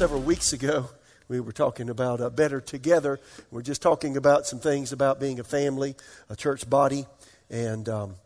Several weeks ago, we were talking about uh, better together. We're just talking about some things about being a family, a church body. And, um,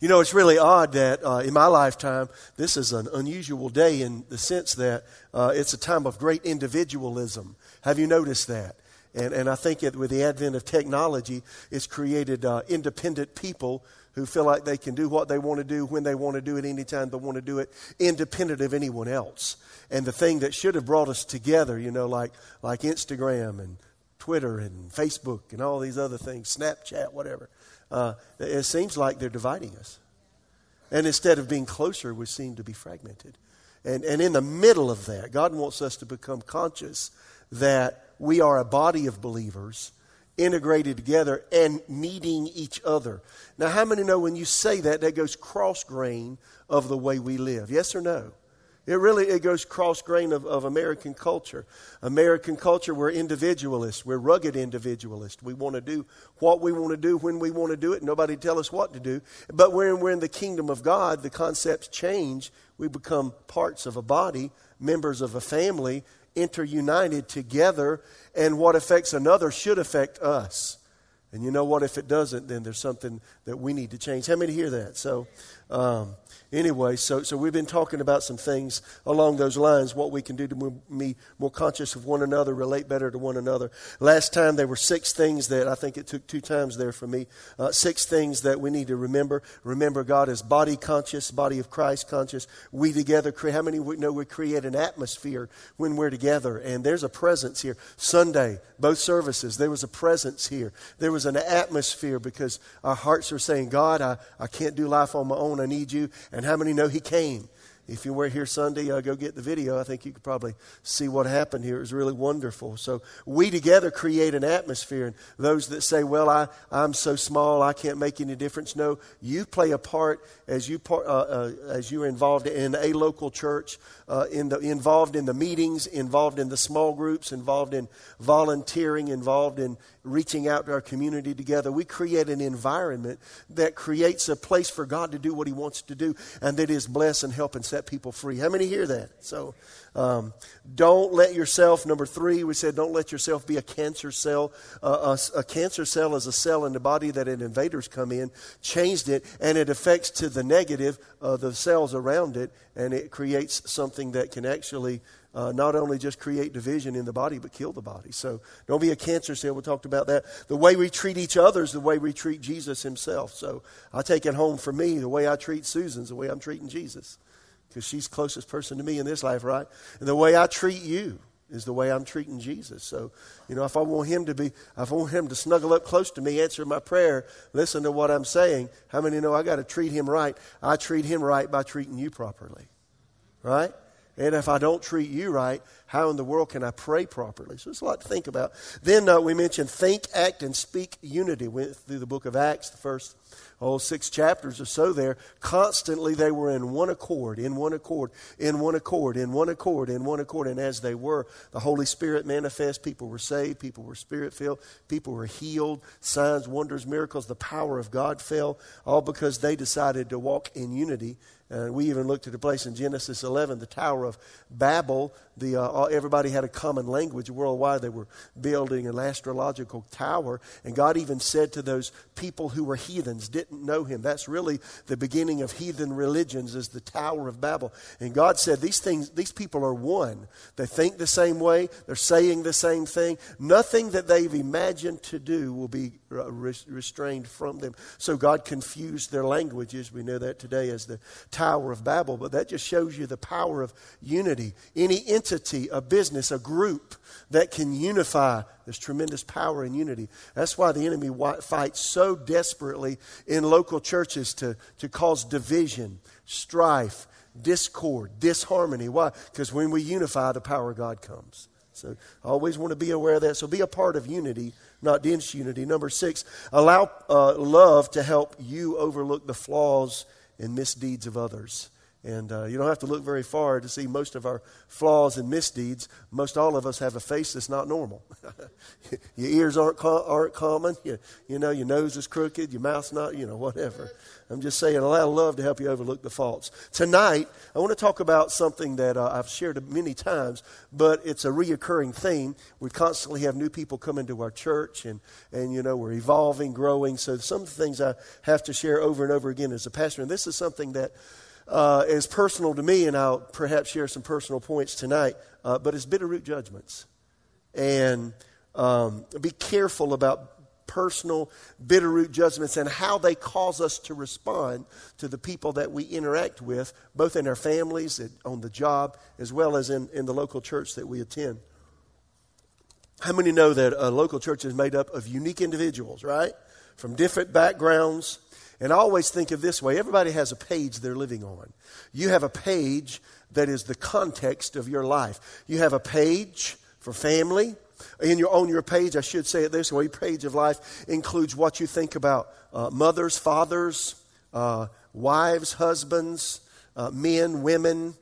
you know, it's really odd that uh, in my lifetime, this is an unusual day in the sense that uh, it's a time of great individualism. Have you noticed that? And, and I think it, with the advent of technology, it's created uh, independent people who feel like they can do what they want to do when they want to do it anytime they want to do it, independent of anyone else. And the thing that should have brought us together, you know, like, like Instagram and Twitter and Facebook and all these other things, Snapchat, whatever, uh, it seems like they're dividing us. And instead of being closer, we seem to be fragmented. And, and in the middle of that, God wants us to become conscious that we are a body of believers integrated together and needing each other. Now, how many know when you say that, that goes cross grain of the way we live? Yes or no? It really it goes cross grain of, of American culture. American culture, we're individualists. We're rugged individualists. We want to do what we want to do when we want to do it. Nobody tell us what to do. But when we're in the kingdom of God, the concepts change. We become parts of a body, members of a family, interunited together, and what affects another should affect us. And you know what? If it doesn't, then there's something that we need to change. How many hear that? So, um, anyway, so, so we've been talking about some things along those lines, what we can do to be more conscious of one another, relate better to one another. Last time there were six things that I think it took two times there for me. Uh, six things that we need to remember. Remember God is body conscious, body of Christ conscious. We together create, how many know we create an atmosphere when we're together? And there's a presence here. Sunday, both services, there was a presence here. There was an atmosphere because our hearts are saying, God, I, I can't do life on my own. I need you. And and how many know he came? If you were here Sunday, uh, go get the video. I think you could probably see what happened here. It was really wonderful. So we together create an atmosphere. And those that say, well, I, I'm so small, I can't make any difference. No, you play a part as, you part, uh, uh, as you're involved in a local church, uh, in the, involved in the meetings, involved in the small groups, involved in volunteering, involved in reaching out to our community together. We create an environment that creates a place for God to do what He wants to do and that is bless and help and set people free. How many hear that? So, um, don't let yourself, number three, we said, don't let yourself be a cancer cell. Uh, a, a, cancer cell is a cell in the body that an invaders come in, changed it, and it affects to the negative uh, the cells around it, and it creates something that can actually uh, not only just create division in the body, but kill the body. So don't be a cancer cell. We talked about that. The way we treat each other is the way we treat Jesus himself. So I take it home for me. The way I treat Susan's the way I'm treating Jesus. Because she's closest person to me in this life, right? And the way I treat you is the way I'm treating Jesus. So, you know, if I want him to be, if I want him to snuggle up close to me, answer my prayer, listen to what I'm saying, how many know I got to treat him right? I treat him right by treating you properly. Right? And if I don't treat you right, how in the world can I pray properly? So it's a lot to think about. Then uh, we mentioned think, act, and speak unity. Went through the book of Acts, the first oh, six chapters or so there. Constantly they were in one accord, in one accord, in one accord, in one accord, in one accord. And as they were, the Holy Spirit manifest. People were saved, people were spirit filled, people were healed, signs, wonders, miracles. The power of God fell, all because they decided to walk in unity and we even looked at a place in Genesis 11, the Tower of Babel. The, uh, everybody had a common language worldwide. They were building an astrological tower. And God even said to those people who were heathens, didn't know Him, that's really the beginning of heathen religions, is the Tower of Babel. And God said, these things, these people are one. They think the same way. They're saying the same thing. Nothing that they've imagined to do will be uh, restrained from them. So God confused their languages. We know that today as the Tower of Babel, but that just shows you the power of unity. Any entity, a business, a group that can unify, there's tremendous power in unity. That's why the enemy fights so desperately in local churches to, to cause division, strife, discord, disharmony. Why? Because when we unify, the power of God comes. So I always want to be aware of that. So be a part of unity not disunity. Number six, allow uh, love to help you overlook the flaws and misdeeds of others. And uh, you don't have to look very far to see most of our flaws and misdeeds. Most all of us have a face that's not normal. your ears aren't, co- aren't common. You, you know, your nose is crooked. Your mouth's not, you know, whatever. I'm just saying, allow love to help you overlook the faults. Tonight, I want to talk about something that uh, I've shared many times, but it's a reoccurring theme. We constantly have new people come into our church, and, and you know, we're evolving, growing. So some of the things I have to share over and over again as a pastor, and this is something that uh, is personal to me, and I'll perhaps share some personal points tonight, uh, but it's bitter root judgments. And um, be careful about personal bitter root judgments and how they cause us to respond to the people that we interact with, both in our families, on the job, as well as in, in the local church that we attend. How many know that a local church is made up of unique individuals, right? From different backgrounds, and I always think of this way everybody has a page they're living on. You have a page that is the context of your life. You have a page for family. In your, on your page, I should say it this way page of life includes what you think about uh, mothers, fathers, uh, wives, husbands, uh, men, women,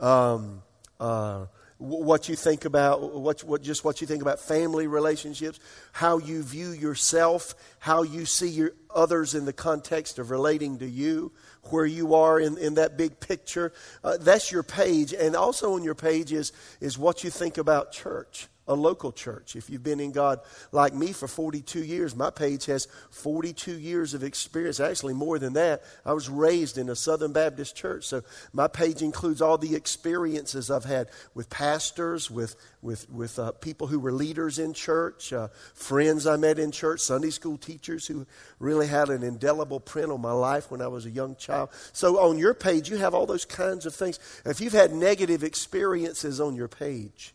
um, uh, what you think about what, what, just what you think about family relationships how you view yourself how you see your others in the context of relating to you where you are in, in that big picture. Uh, that's your page and also on your page is, is what you think about church a local church. If you've been in God like me for 42 years, my page has 42 years of experience, actually more than that. I was raised in a Southern Baptist church, so my page includes all the experiences I've had with pastors, with, with, with uh, people who were leaders in church, uh, friends I met in church, Sunday school teachers who really had an indelible print on my life when I was a young child. So on your page, you have all those kinds of things. If you've had negative experiences on your page,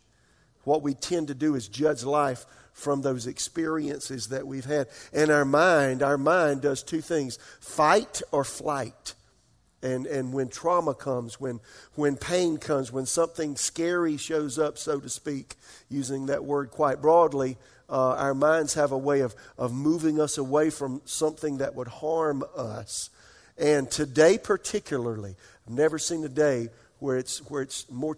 what we tend to do is judge life from those experiences that we've had. And our mind, our mind does two things fight or flight. And, and when trauma comes, when, when pain comes, when something scary shows up, so to speak, using that word quite broadly, uh, our minds have a way of, of moving us away from something that would harm us. And today, particularly, I've never seen a day where it's, where it's more,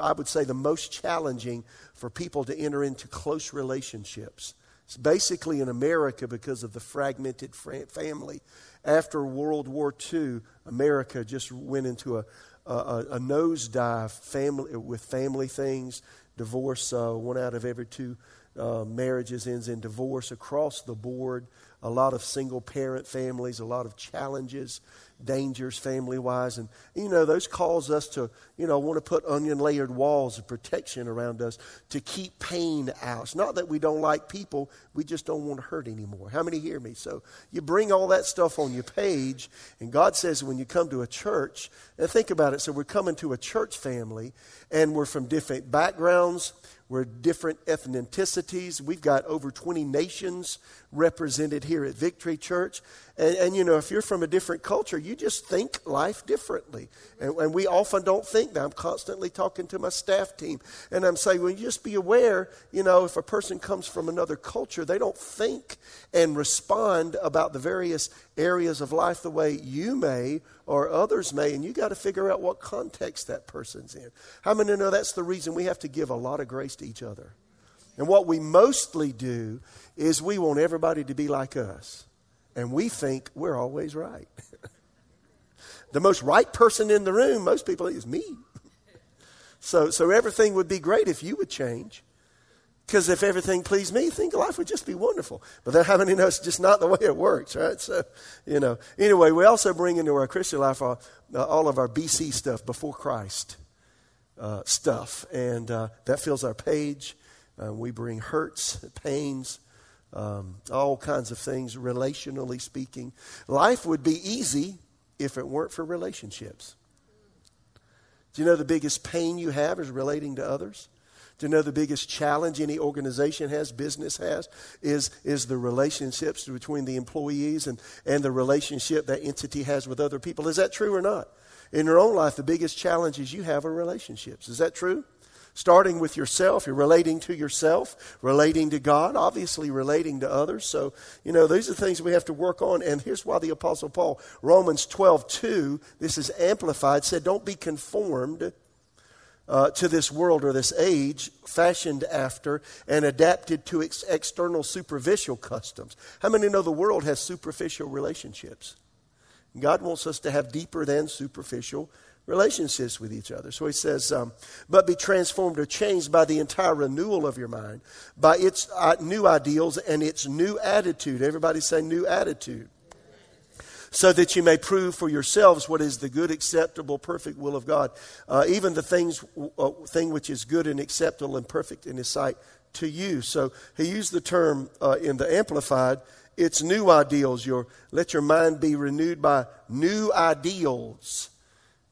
I would say, the most challenging for people to enter into close relationships. It's basically in America because of the fragmented family. After World War II, America just went into a, a, a nosedive family, with family things. Divorce, uh, one out of every two uh, marriages ends in divorce across the board. A lot of single parent families, a lot of challenges dangers family wise. And, you know, those cause us to, you know, want to put onion layered walls of protection around us to keep pain out. It's not that we don't like people, we just don't want to hurt anymore. How many hear me? So you bring all that stuff on your page, and God says when you come to a church, and think about it. So we're coming to a church family, and we're from different backgrounds. We're different ethnicities. We've got over 20 nations represented here at Victory Church. And, and, you know, if you're from a different culture, you just think life differently. And, and, we often don't think that. I'm constantly talking to my staff team, and I'm saying, well, you just be aware, you know, if a person comes from another culture, they don't think and respond about the various areas of life the way you may or others may, and you got to figure out what context that person's in. How many know that's the reason we have to give a lot of grace to each other? And what we mostly do is we want everybody to be like us, and we think we're always right. the most right person in the room, most people, is me. so, so everything would be great if you would change. Because if everything pleased me, think life would just be wonderful. But then how many know it's just not the way it works, right? So, you know. Anyway, we also bring into our Christian life all, uh, all of our BC stuff, before Christ uh, stuff. And uh, that fills our page. Uh, we bring hurts, pains, um, all kinds of things, relationally speaking. Life would be easy if it weren't for relationships. Do you know the biggest pain you have is relating to others? Do you know the biggest challenge any organization has, business has, is, is the relationships between the employees and, and the relationship that entity has with other people? Is that true or not? In your own life, the biggest challenges you have are relationships. Is that true? Starting with yourself. You're relating to yourself, relating to God, obviously relating to others. So, you know, these are things we have to work on. And here's why the Apostle Paul, Romans 12, 2, this is amplified, said, Don't be conformed. Uh, to this world or this age, fashioned after and adapted to ex- external superficial customs. How many know the world has superficial relationships? God wants us to have deeper than superficial relationships with each other. So he says, um, but be transformed or changed by the entire renewal of your mind, by its uh, new ideals and its new attitude. Everybody say new attitude. So that you may prove for yourselves what is the good, acceptable, perfect will of God, uh, even the things, uh, thing which is good and acceptable and perfect in His sight to you. So he used the term uh, in the Amplified. It's new ideals. Your let your mind be renewed by new ideals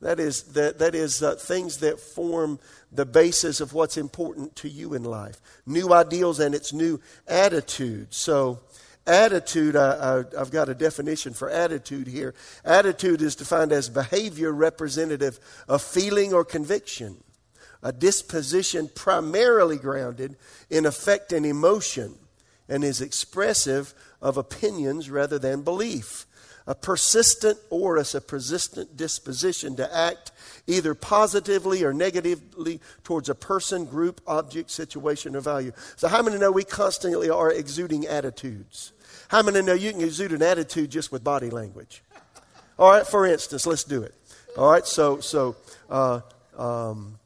that is, that, that is uh, things that form the basis of what's important to you in life. New ideals and its new attitude. So, attitude, I, I, I've got a definition for attitude here. Attitude is defined as behavior representative of feeling or conviction, a disposition primarily grounded in affect and emotion, and is expressive of opinions rather than belief a persistent or a persistent disposition to act either positively or negatively towards a person, group, object, situation, or value. So, how many know we constantly are exuding attitudes? How many know you can exude an attitude just with body language? All right, for instance, let's do it. All right, so, so uh, um,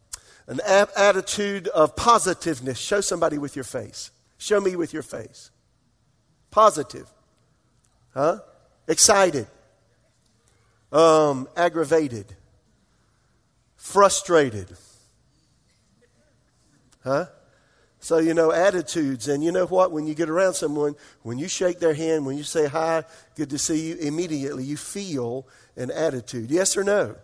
an attitude of positiveness. Show somebody with your face. Show me with your face. Positive. Huh? Excited, um, aggravated, frustrated. Huh? So, you know, attitudes. And you know what? When you get around someone, when you shake their hand, when you say hi, good to see you, immediately you feel an attitude. Yes or no?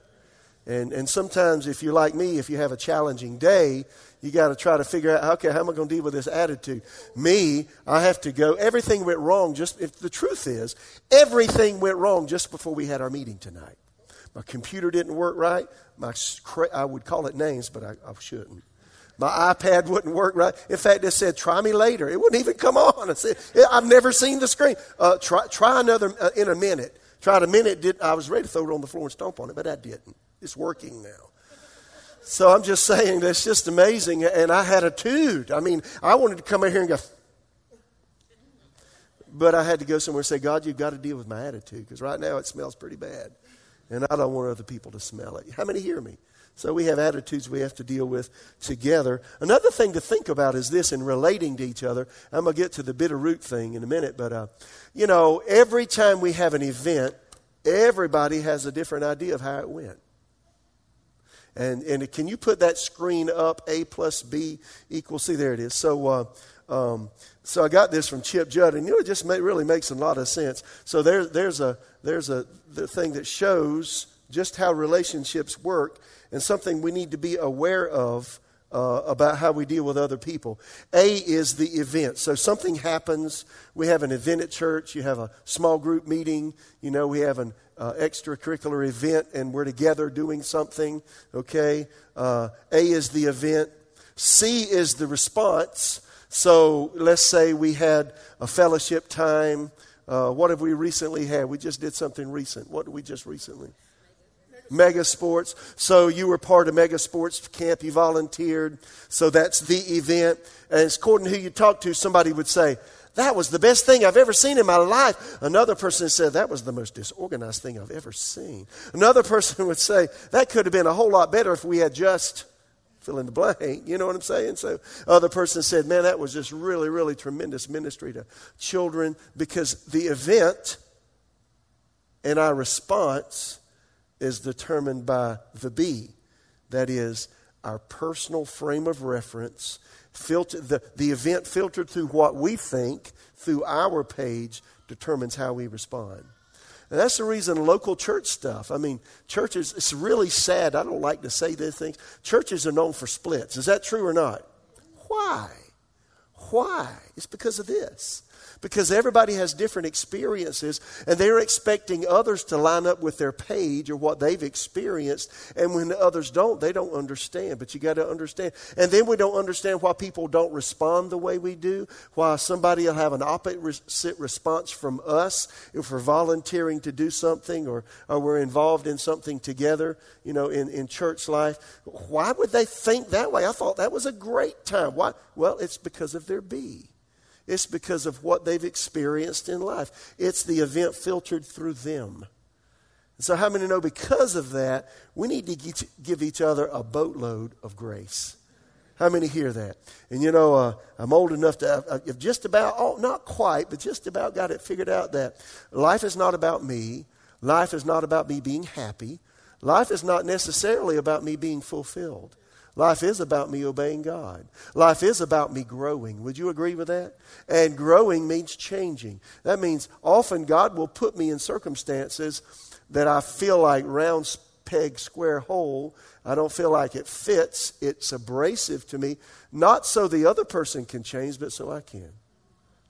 And, and sometimes, if you're like me, if you have a challenging day, you got to try to figure out, okay, how am I going to deal with this attitude? Me, I have to go. Everything went wrong just, if the truth is, everything went wrong just before we had our meeting tonight. My computer didn't work right. My, I would call it names, but I, I shouldn't. My iPad wouldn't work right. In fact, it said, try me later. It wouldn't even come on. I said, I've never seen the screen. Uh, try, try another uh, in a minute. Tried a minute. Did, I was ready to throw it on the floor and stomp on it, but I didn't. It's working now. So I'm just saying that's just amazing. And I had a toot. I mean, I wanted to come in here and go, but I had to go somewhere and say, God, you've got to deal with my attitude because right now it smells pretty bad. And I don't want other people to smell it. How many hear me? So we have attitudes we have to deal with together. Another thing to think about is this in relating to each other. I'm going to get to the bitter root thing in a minute, but, uh, you know, every time we have an event, everybody has a different idea of how it went. And, and can you put that screen up? A plus B equals C. There it is. So, uh, um, so I got this from Chip Judd, and you know it just really makes a lot of sense. So there, there's a there's a the thing that shows just how relationships work, and something we need to be aware of uh, about how we deal with other people. A is the event. So something happens. We have an event at church. You have a small group meeting. You know, we have an uh, extracurricular event and we're together doing something. Okay. Uh, a is the event. C is the response. So let's say we had a fellowship time. Uh, what have we recently had? We just did something recent. What did we just recently? Mega Sports. So you were part of Mega Sports camp, you volunteered. So that's the event. And according to who you talk to, somebody would say, that was the best thing I've ever seen in my life. Another person said, That was the most disorganized thing I've ever seen. Another person would say, That could have been a whole lot better if we had just fill in the blank. You know what I'm saying? So, other person said, Man, that was just really, really tremendous ministry to children because the event and our response is determined by the B. That is, our personal frame of reference, filter, the, the event filtered through what we think through our page determines how we respond. And that's the reason local church stuff. I mean, churches, it's really sad. I don't like to say these things. Churches are known for splits. Is that true or not? Why? Why? It's because of this. Because everybody has different experiences and they're expecting others to line up with their page or what they've experienced. And when others don't, they don't understand. But you got to understand. And then we don't understand why people don't respond the way we do, why somebody will have an opposite response from us if we're volunteering to do something or, or we're involved in something together, you know, in, in church life. Why would they think that way? I thought that was a great time. Why? Well, it's because of their B. It's because of what they've experienced in life. It's the event filtered through them. So, how many know because of that, we need to give each other a boatload of grace? How many hear that? And you know, uh, I'm old enough to have just about, oh, not quite, but just about got it figured out that life is not about me. Life is not about me being happy. Life is not necessarily about me being fulfilled. Life is about me obeying God. Life is about me growing. Would you agree with that? And growing means changing. That means often God will put me in circumstances that I feel like round peg, square hole. I don't feel like it fits. It's abrasive to me, not so the other person can change, but so I can.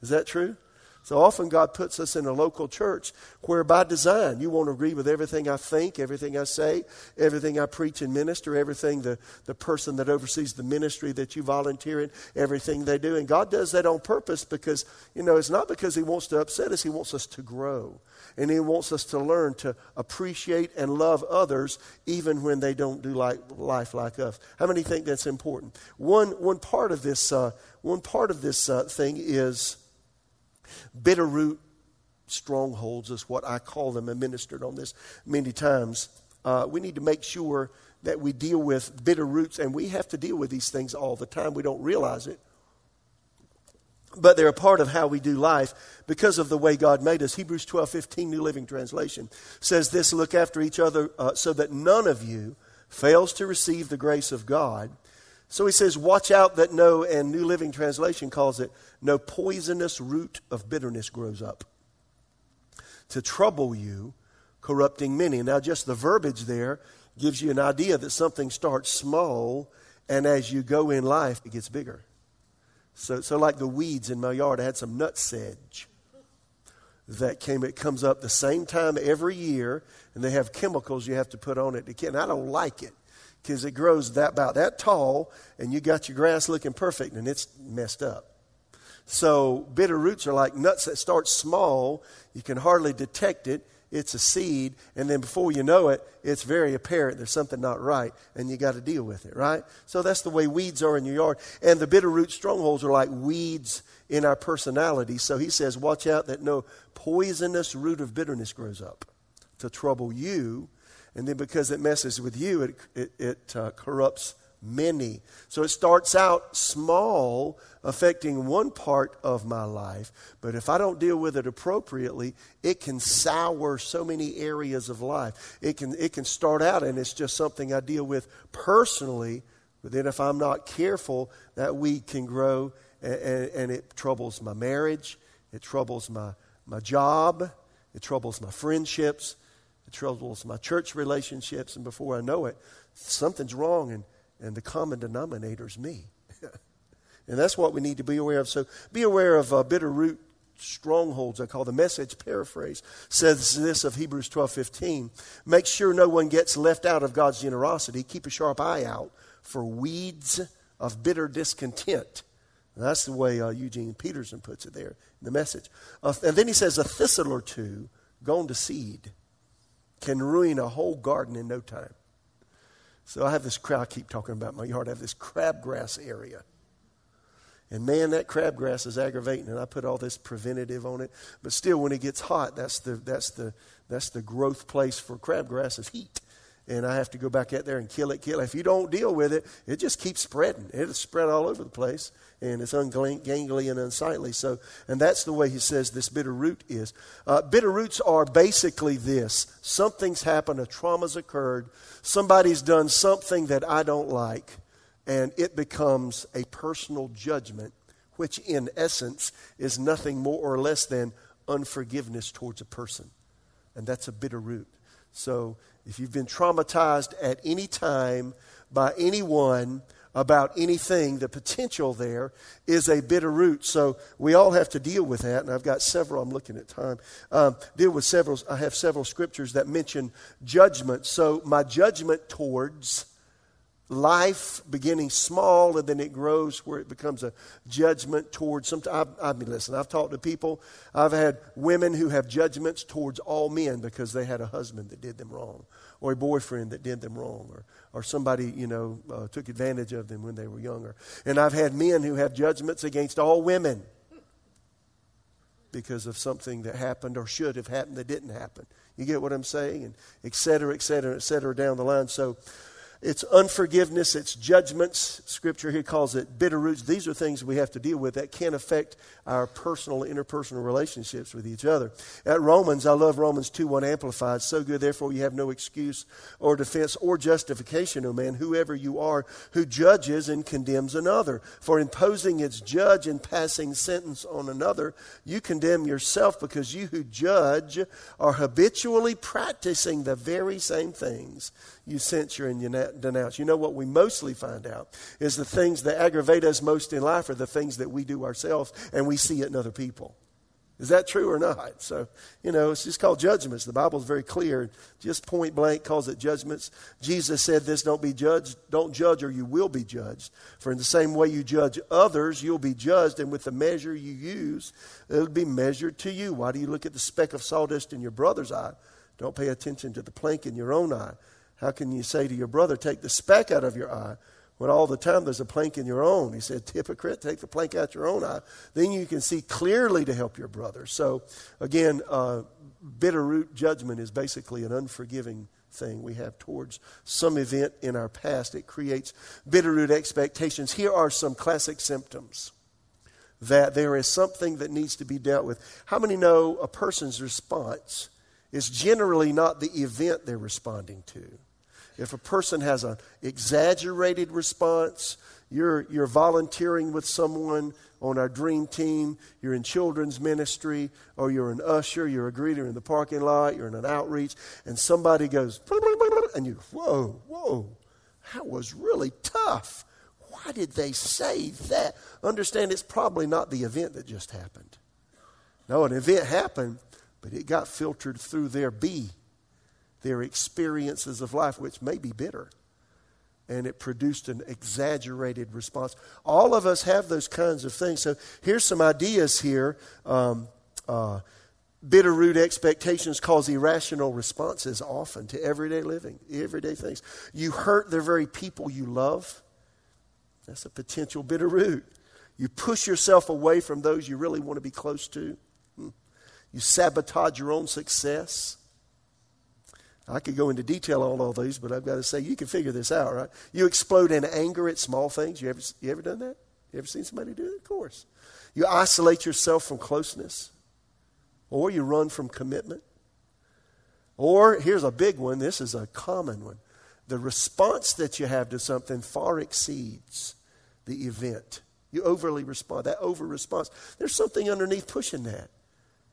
Is that true? So often God puts us in a local church where by design you won't agree with everything I think, everything I say, everything I preach and minister, everything the, the person that oversees the ministry that you volunteer in, everything they do. And God does that on purpose because, you know, it's not because He wants to upset us, He wants us to grow. And He wants us to learn to appreciate and love others even when they don't do like, life like us. How many think that's important? One, one part of this, uh, one part of this uh, thing is Bitterroot strongholds is what I call them. I ministered on this many times. Uh, we need to make sure that we deal with bitter roots, and we have to deal with these things all the time. We don't realize it. But they're a part of how we do life because of the way God made us. Hebrews 12 15, New Living Translation, says this Look after each other uh, so that none of you fails to receive the grace of God. So he says, Watch out that no, and New Living Translation calls it, no poisonous root of bitterness grows up to trouble you, corrupting many. Now, just the verbiage there gives you an idea that something starts small, and as you go in life, it gets bigger. So, so like the weeds in my yard, I had some nutsedge that came. It comes up the same time every year, and they have chemicals you have to put on it to kill. And I don't like it because it grows that about that tall, and you got your grass looking perfect, and it's messed up. So bitter roots are like nuts that start small. You can hardly detect it. It's a seed, and then before you know it, it's very apparent there's something not right, and you got to deal with it, right? So that's the way weeds are in your yard. And the bitter root strongholds are like weeds in our personality. So he says, Watch out that no poisonous root of bitterness grows up to trouble you. And then because it messes with you, it, it, it uh, corrupts many. So it starts out small, affecting one part of my life, but if I don't deal with it appropriately, it can sour so many areas of life. It can, it can start out and it's just something I deal with personally, but then if I'm not careful, that weed can grow and, and, and it troubles my marriage, it troubles my, my job, it troubles my friendships, it troubles my church relationships, and before I know it, something's wrong and and the common denominator is me. and that's what we need to be aware of. So be aware of uh, bitter root strongholds, I call the message paraphrase, says this of Hebrews 12 15. Make sure no one gets left out of God's generosity. Keep a sharp eye out for weeds of bitter discontent. That's the way uh, Eugene Peterson puts it there in the message. Uh, and then he says a thistle or two gone to seed can ruin a whole garden in no time. So I have this crowd, I keep talking about my yard, I have this crabgrass area. And man, that crabgrass is aggravating, and I put all this preventative on it. But still, when it gets hot, that's the, that's the, that's the growth place for crabgrass is heat and I have to go back out there and kill it, kill it. If you don't deal with it, it just keeps spreading. It'll spread all over the place, and it's ungangly and unsightly. So, and that's the way he says this bitter root is. Uh, bitter roots are basically this: something's happened, a trauma's occurred, somebody's done something that I don't like, and it becomes a personal judgment, which in essence is nothing more or less than unforgiveness towards a person, and that's a bitter root. So if you've been traumatized at any time by anyone about anything, the potential there is a bitter root. So we all have to deal with that. And I've got several, I'm looking at time, um, deal with several, I have several scriptures that mention judgment. So my judgment towards life beginning small and then it grows where it becomes a judgment towards some I, I mean listen i've talked to people. I've had women who have judgments towards all men because they had a husband that did them wrong or a boyfriend that did them wrong or, or somebody you know uh, took advantage of them when they were younger. And i've had men who have judgments against all women because of something that happened or should have happened that didn't happen. You get what i'm saying? And et cetera et cetera et cetera down the line. So it's unforgiveness, it's judgments. Scripture here calls it bitter roots. These are things we have to deal with that can affect our personal, interpersonal relationships with each other. At Romans, I love Romans 2 1 Amplified. So good, therefore, you have no excuse or defense or justification, O man, whoever you are, who judges and condemns another. For imposing its judge and passing sentence on another, you condemn yourself because you who judge are habitually practicing the very same things you censure and you denounce. You know what we mostly find out is the things that aggravate us most in life are the things that we do ourselves and we see it in other people. Is that true or not? So, you know, it's just called judgments. The Bible is very clear. Just point blank calls it judgments. Jesus said this don't be judged, don't judge, or you will be judged. For in the same way you judge others, you'll be judged, and with the measure you use, it'll be measured to you. Why do you look at the speck of sawdust in your brother's eye? Don't pay attention to the plank in your own eye. How can you say to your brother, Take the speck out of your eye, when all the time there's a plank in your own? He said, Hypocrite, take the plank out your own eye. Then you can see clearly to help your brother. So, again, uh, bitter root judgment is basically an unforgiving thing we have towards some event in our past. It creates bitter root expectations. Here are some classic symptoms that there is something that needs to be dealt with. How many know a person's response is generally not the event they're responding to? If a person has an exaggerated response, you're, you're volunteering with someone on our dream team, you're in children's ministry, or you're an usher, you're a greeter in the parking lot, you're in an outreach, and somebody goes, and you, whoa, whoa, that was really tough. Why did they say that? Understand it's probably not the event that just happened. No, an event happened, but it got filtered through their B their experiences of life, which may be bitter. And it produced an exaggerated response. All of us have those kinds of things. So here's some ideas here. Um, uh, bitter root expectations cause irrational responses often to everyday living, everyday things. You hurt the very people you love. That's a potential bitter root. You push yourself away from those you really want to be close to. Hmm. You sabotage your own success. I could go into detail on all these, but I've got to say, you can figure this out, right? You explode in anger at small things. You ever, you ever done that? You ever seen somebody do it? Of course. You isolate yourself from closeness, or you run from commitment. Or here's a big one this is a common one. The response that you have to something far exceeds the event. You overly respond, that over response. There's something underneath pushing that.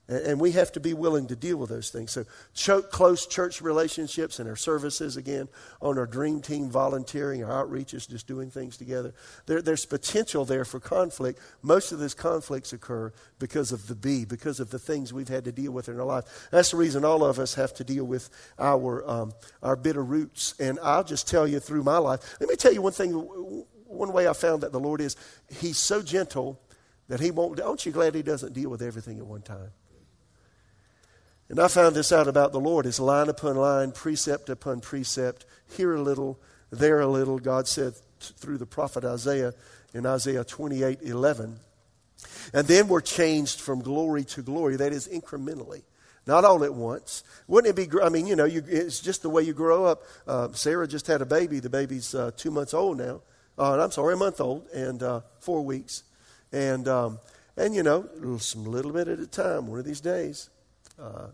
And we have to be willing to deal with those things. So, close church relationships and our services, again, on our dream team, volunteering, our outreaches, just doing things together. There, there's potential there for conflict. Most of those conflicts occur because of the B, because of the things we've had to deal with in our life. That's the reason all of us have to deal with our, um, our bitter roots. And I'll just tell you through my life. Let me tell you one thing. One way I found that the Lord is, He's so gentle that He won't. Aren't you glad He doesn't deal with everything at one time? And I found this out about the Lord. It's line upon line, precept upon precept, here a little, there a little. God said through the prophet Isaiah in Isaiah 28 11. And then we're changed from glory to glory. That is incrementally, not all at once. Wouldn't it be, I mean, you know, you, it's just the way you grow up. Uh, Sarah just had a baby. The baby's uh, two months old now. Uh, I'm sorry, a month old and uh, four weeks. And, um, and you know, some little bit at a time, one of these days. Uh,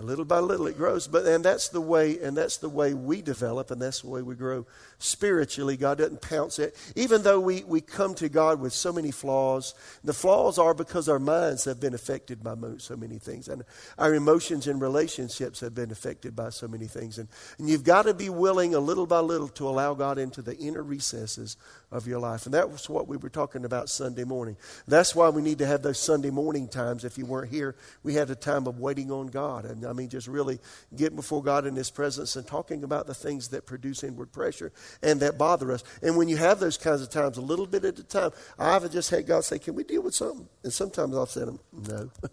little by little it grows. But and that's the way and that's the way we develop and that's the way we grow spiritually. God doesn't pounce it. Even though we, we come to god with so many flaws the flaws are because our minds have been affected by so many things. And our emotions and relationships have been affected by so many things. And, and you've got to be willing a little by little to allow god into the inner recesses of your life. And that was what we were talking about sunday morning. That's why we need to have those sunday morning times. If you weren't here we had a time of waiting on god. And I mean, just really getting before God in His presence and talking about the things that produce inward pressure and that bother us. And when you have those kinds of times, a little bit at a time, I've just had God say, Can we deal with something? And sometimes I've said, No.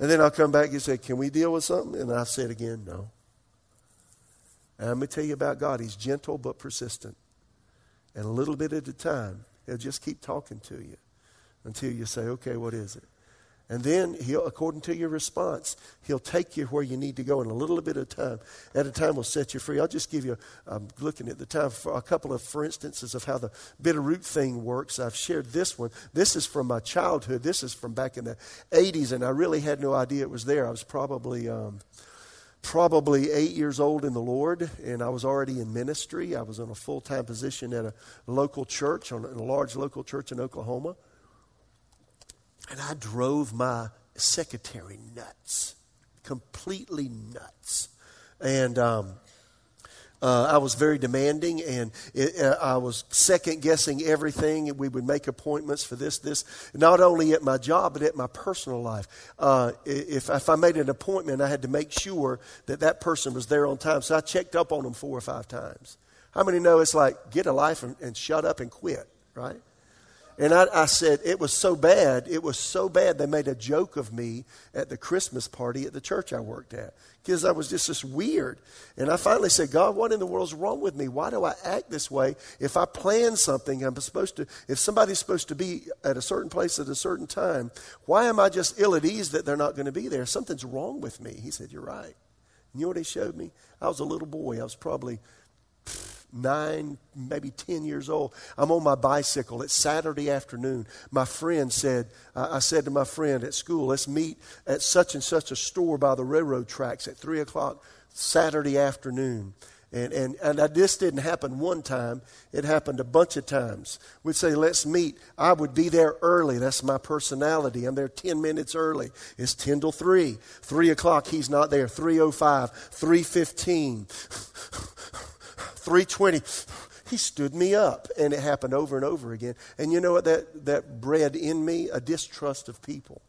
and then I'll come back and say, Can we deal with something? And I've said again, No. And I'm going to tell you about God. He's gentle but persistent. And a little bit at a time, He'll just keep talking to you until you say, Okay, what is it? And then he'll, according to your response, he'll take you where you need to go in a little bit of time. At a time, will set you free. I'll just give you, I'm looking at the time, for a couple of, for instances, of how the bitter root thing works. I've shared this one. This is from my childhood. This is from back in the 80s, and I really had no idea it was there. I was probably, um, probably eight years old in the Lord, and I was already in ministry. I was in a full time position at a local church, in a large local church in Oklahoma. And I drove my secretary nuts, completely nuts. And um, uh, I was very demanding, and it, uh, I was second guessing everything. We would make appointments for this, this, not only at my job, but at my personal life. Uh, if, if I made an appointment, I had to make sure that that person was there on time. So I checked up on them four or five times. How many know it's like get a life and, and shut up and quit, right? And I, I, said, it was so bad, it was so bad, they made a joke of me at the Christmas party at the church I worked at because I was just this weird. And I finally said, God, what in the world's wrong with me? Why do I act this way? If I plan something, I'm supposed to, if somebody's supposed to be at a certain place at a certain time, why am I just ill at ease that they're not going to be there? Something's wrong with me. He said, You're right. And you know what he showed me? I was a little boy. I was probably nine, maybe 10 years old. I'm on my bicycle. It's Saturday afternoon. My friend said, I said to my friend at school, let's meet at such and such a store by the railroad tracks at 3 o'clock Saturday afternoon. And, and, and this didn't happen one time. It happened a bunch of times. We'd say, let's meet. I would be there early. That's my personality. I'm there 10 minutes early. It's 10 till 3. 3 o'clock, he's not there. 3.05, 3.15. 320, he stood me up. And it happened over and over again. And you know what that, that bred in me? A distrust of people.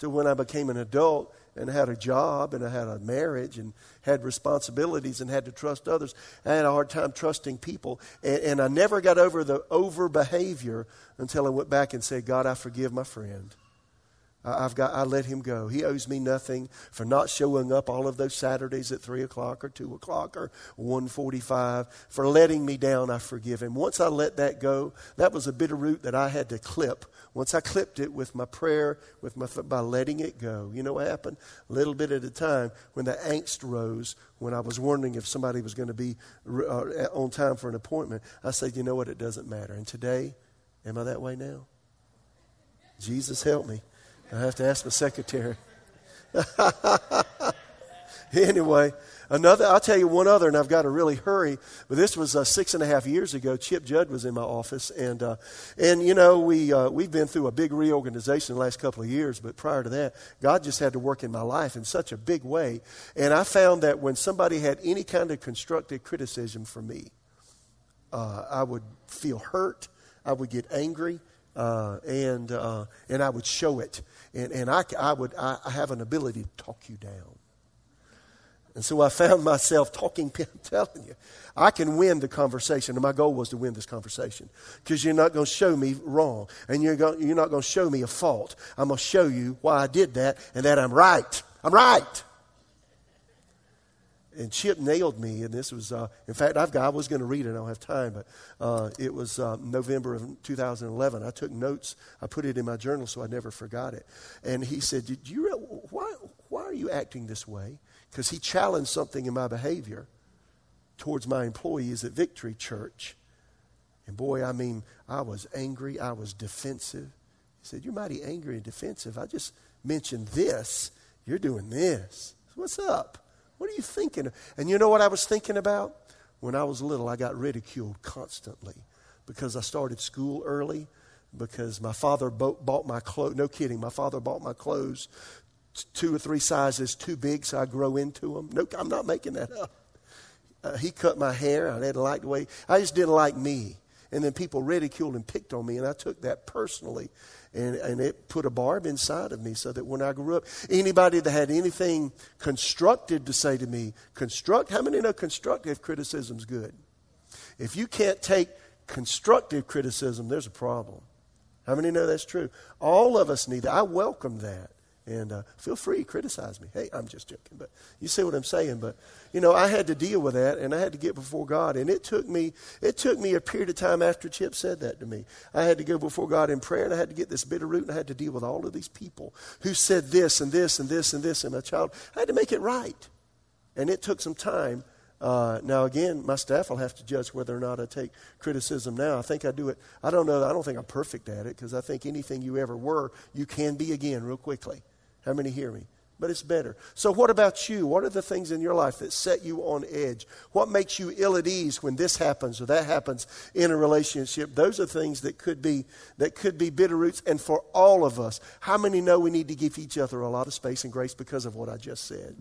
To when I became an adult and had a job and I had a marriage and had responsibilities and had to trust others, I had a hard time trusting people. And, and I never got over the over behavior until I went back and said, God, I forgive my friend. I've got, I let him go. He owes me nothing for not showing up all of those Saturdays at 3 o'clock or 2 o'clock or 1.45. For letting me down, I forgive him. Once I let that go, that was a bitter root that I had to clip. Once I clipped it with my prayer, with my, by letting it go, you know what happened? A little bit at a time, when the angst rose, when I was wondering if somebody was going to be uh, on time for an appointment, I said, you know what? It doesn't matter. And today, am I that way now? Jesus help me. I have to ask the secretary. anyway, another, I'll tell you one other, and I've got to really hurry. But this was uh, six and a half years ago. Chip Judd was in my office, and uh, and you know we uh, we've been through a big reorganization the last couple of years. But prior to that, God just had to work in my life in such a big way, and I found that when somebody had any kind of constructive criticism for me, uh, I would feel hurt. I would get angry. Uh, and uh, and I would show it and, and I, I would I, I have an ability to talk you down. And so I found myself talking, I'm telling you, I can win the conversation. And my goal was to win this conversation because you're not going to show me wrong and you're, you're not going to show me a fault. I'm going to show you why I did that and that I'm right. I'm right and Chip nailed me. And this was, uh, in fact, I've got, I was going to read it. I don't have time, but uh, it was uh, November of 2011. I took notes. I put it in my journal so I never forgot it. And he said, "Did you? Why? Why are you acting this way?" Because he challenged something in my behavior towards my employees at Victory Church. And boy, I mean, I was angry. I was defensive. He said, "You're mighty angry and defensive." I just mentioned this You're doing this. What's up? What are you thinking? And you know what I was thinking about? When I was little, I got ridiculed constantly because I started school early, because my father bought my clothes. No kidding, my father bought my clothes two or three sizes too big so I grow into them. No, I'm not making that up. Uh, he cut my hair. I didn't like the way, I just didn't like me. And then people ridiculed and picked on me, and I took that personally. And, and it put a barb inside of me so that when I grew up, anybody that had anything constructive to say to me, construct, how many know constructive criticism's good? If you can't take constructive criticism, there's a problem. How many know that's true? All of us need that. I welcome that. And uh, feel free criticize me. Hey, I'm just joking, but you see what I'm saying. But you know, I had to deal with that, and I had to get before God. And it took me, it took me a period of time after Chip said that to me. I had to go before God in prayer, and I had to get this bitter root, and I had to deal with all of these people who said this and this and this and this, and my child. I had to make it right, and it took some time. Uh, now again, my staff will have to judge whether or not I take criticism now. I think I do it. I don't know. I don't think I'm perfect at it because I think anything you ever were, you can be again real quickly. How many hear me? But it's better. So, what about you? What are the things in your life that set you on edge? What makes you ill at ease when this happens or that happens in a relationship? Those are things that could be that could be bitter roots. And for all of us, how many know we need to give each other a lot of space and grace because of what I just said?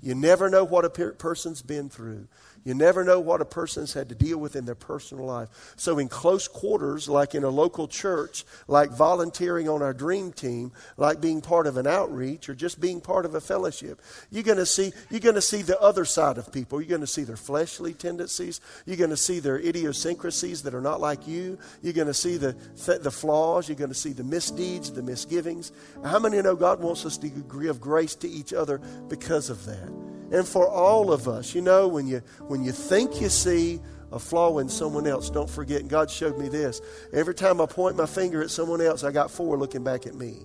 You never know what a per- person's been through. You never know what a person's had to deal with in their personal life. So, in close quarters, like in a local church, like volunteering on our dream team, like being part of an outreach, or just being part of a fellowship, you're going to see you're going to see the other side of people. You're going to see their fleshly tendencies. You're going to see their idiosyncrasies that are not like you. You're going to see the the flaws. You're going to see the misdeeds, the misgivings. How many know God wants us to give grace to each other because of that? and for all of us. You know, when you when you think you see a flaw in someone else, don't forget. And God showed me this. Every time I point my finger at someone else, I got four looking back at me.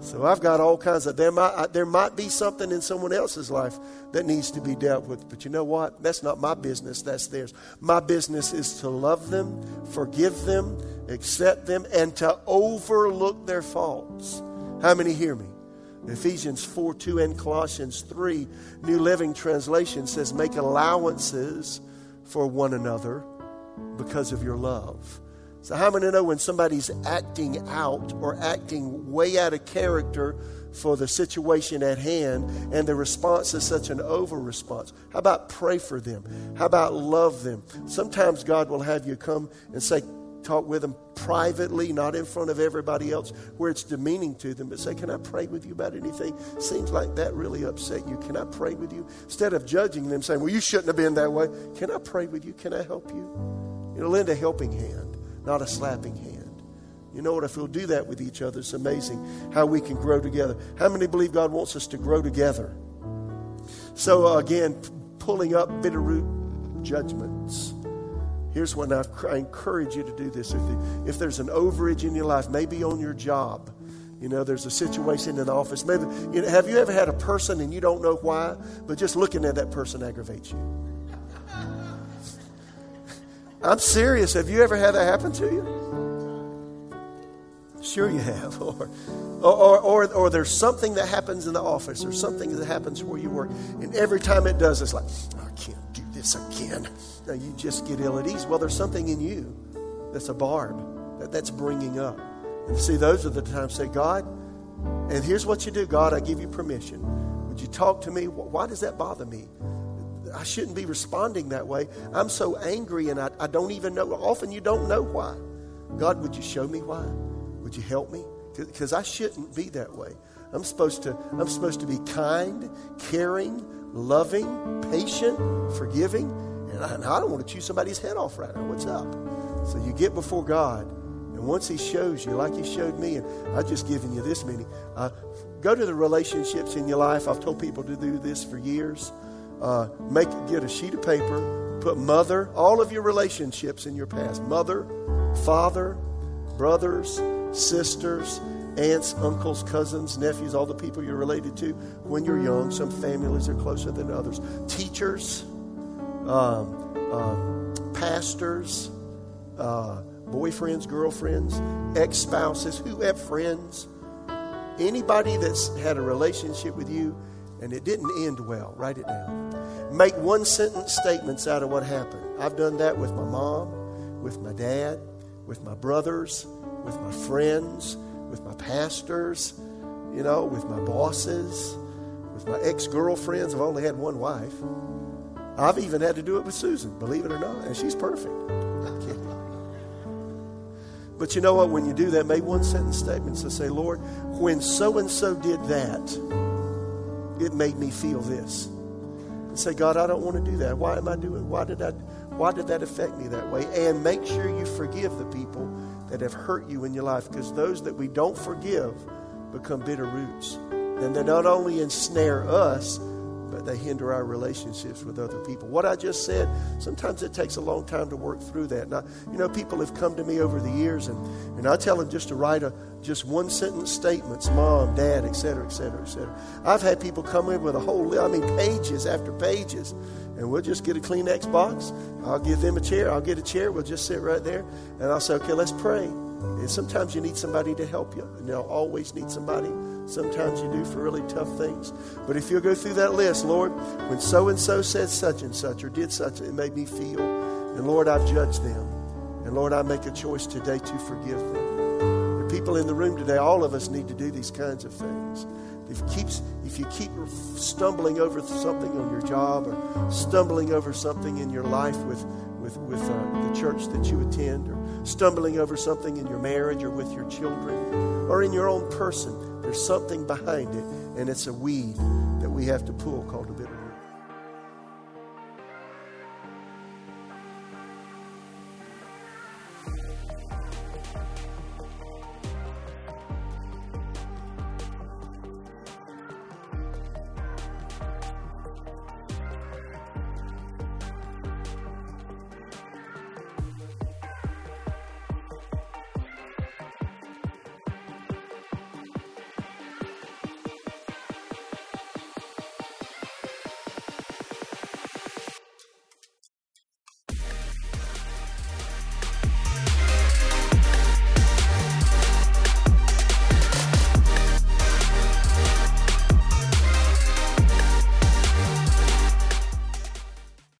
So I've got all kinds of there might there might be something in someone else's life that needs to be dealt with. But you know what? That's not my business, that's theirs. My business is to love them, forgive them, accept them, and to overlook their faults. How many hear me? Ephesians 4 2 and Colossians 3, New Living Translation says, Make allowances for one another because of your love. So, how many know when somebody's acting out or acting way out of character for the situation at hand and the response is such an over response? How about pray for them? How about love them? Sometimes God will have you come and say, talk with them privately, not in front of everybody else, where it's demeaning to them, but say, Can I pray with you about anything? Seems like that really upset you. Can I pray with you? Instead of judging them, saying, Well, you shouldn't have been that way, can I pray with you? Can I help you? You know, lend a helping hand, not a slapping hand. You know what? If we'll do that with each other, it's amazing how we can grow together. How many believe God wants us to grow together? So, uh, again, pulling up bitter root judgments. Here's what I encourage you to do this. If, if there's an overage in your life, maybe on your job, you know, there's a situation in the office. Maybe, you know, have you ever had a person and you don't know why, but just looking at that person aggravates you? I'm serious. Have you ever had that happen to you? Sure, you have. Or, or, or, or, there's something that happens in the office or something that happens where you work, and every time it does, it's like, oh, I can't this again Now you just get ill at ease. Well, there's something in you that's a barb that, that's bringing up. And see, those are the times say, God, and here's what you do God, I give you permission. Would you talk to me? Why does that bother me? I shouldn't be responding that way. I'm so angry and I, I don't even know. Often you don't know why. God, would you show me why? Would you help me? Because I shouldn't be that way. I'm supposed to, I'm supposed to be kind, caring, loving, patient, forgiving. And I, don't want to chew somebody's head off right now. What's up? So you get before God, and once He shows you, like He showed me, and I've just given you this many, uh, go to the relationships in your life. I've told people to do this for years. Uh, make get a sheet of paper, put mother, all of your relationships in your past, mother, father, brothers, sisters, aunts, uncles, cousins, nephews, all the people you're related to when you're young. Some families are closer than others. Teachers um, um, pastors, uh, boyfriends, girlfriends, ex spouses, who have friends. Anybody that's had a relationship with you and it didn't end well, write it down. Make one sentence statements out of what happened. I've done that with my mom, with my dad, with my brothers, with my friends, with my pastors, you know, with my bosses, with my ex girlfriends. I've only had one wife. I've even had to do it with Susan, believe it or not, and she's perfect. But you know what? When you do that, make one sentence statement to say, Lord, when so and so did that, it made me feel this. And say, God, I don't want to do that. Why am I doing? Why did I? Why did that affect me that way? And make sure you forgive the people that have hurt you in your life, because those that we don't forgive become bitter roots, and they not only ensnare us, but they hinder our relationships with other people. What I just said, sometimes it takes a long time to work through that. Now, you know, people have come to me over the years, and, and I tell them just to write a just one sentence statements, mom, dad, et cetera, et cetera, et cetera. I've had people come in with a whole, I mean, pages after pages, and we'll just get a Kleenex box. I'll give them a chair. I'll get a chair. We'll just sit right there, and I'll say, okay, let's pray. And sometimes you need somebody to help you, and you'll always need somebody Sometimes you do for really tough things. But if you'll go through that list, Lord, when so and so said such and such or did such, it made me feel. And Lord, I've judged them. And Lord, I make a choice today to forgive them. The people in the room today, all of us need to do these kinds of things. If you keep, if you keep stumbling over something on your job or stumbling over something in your life with, with, with uh, the church that you attend or stumbling over something in your marriage or with your children or in your own person, there's something behind it, and it's a weed that we have to pull called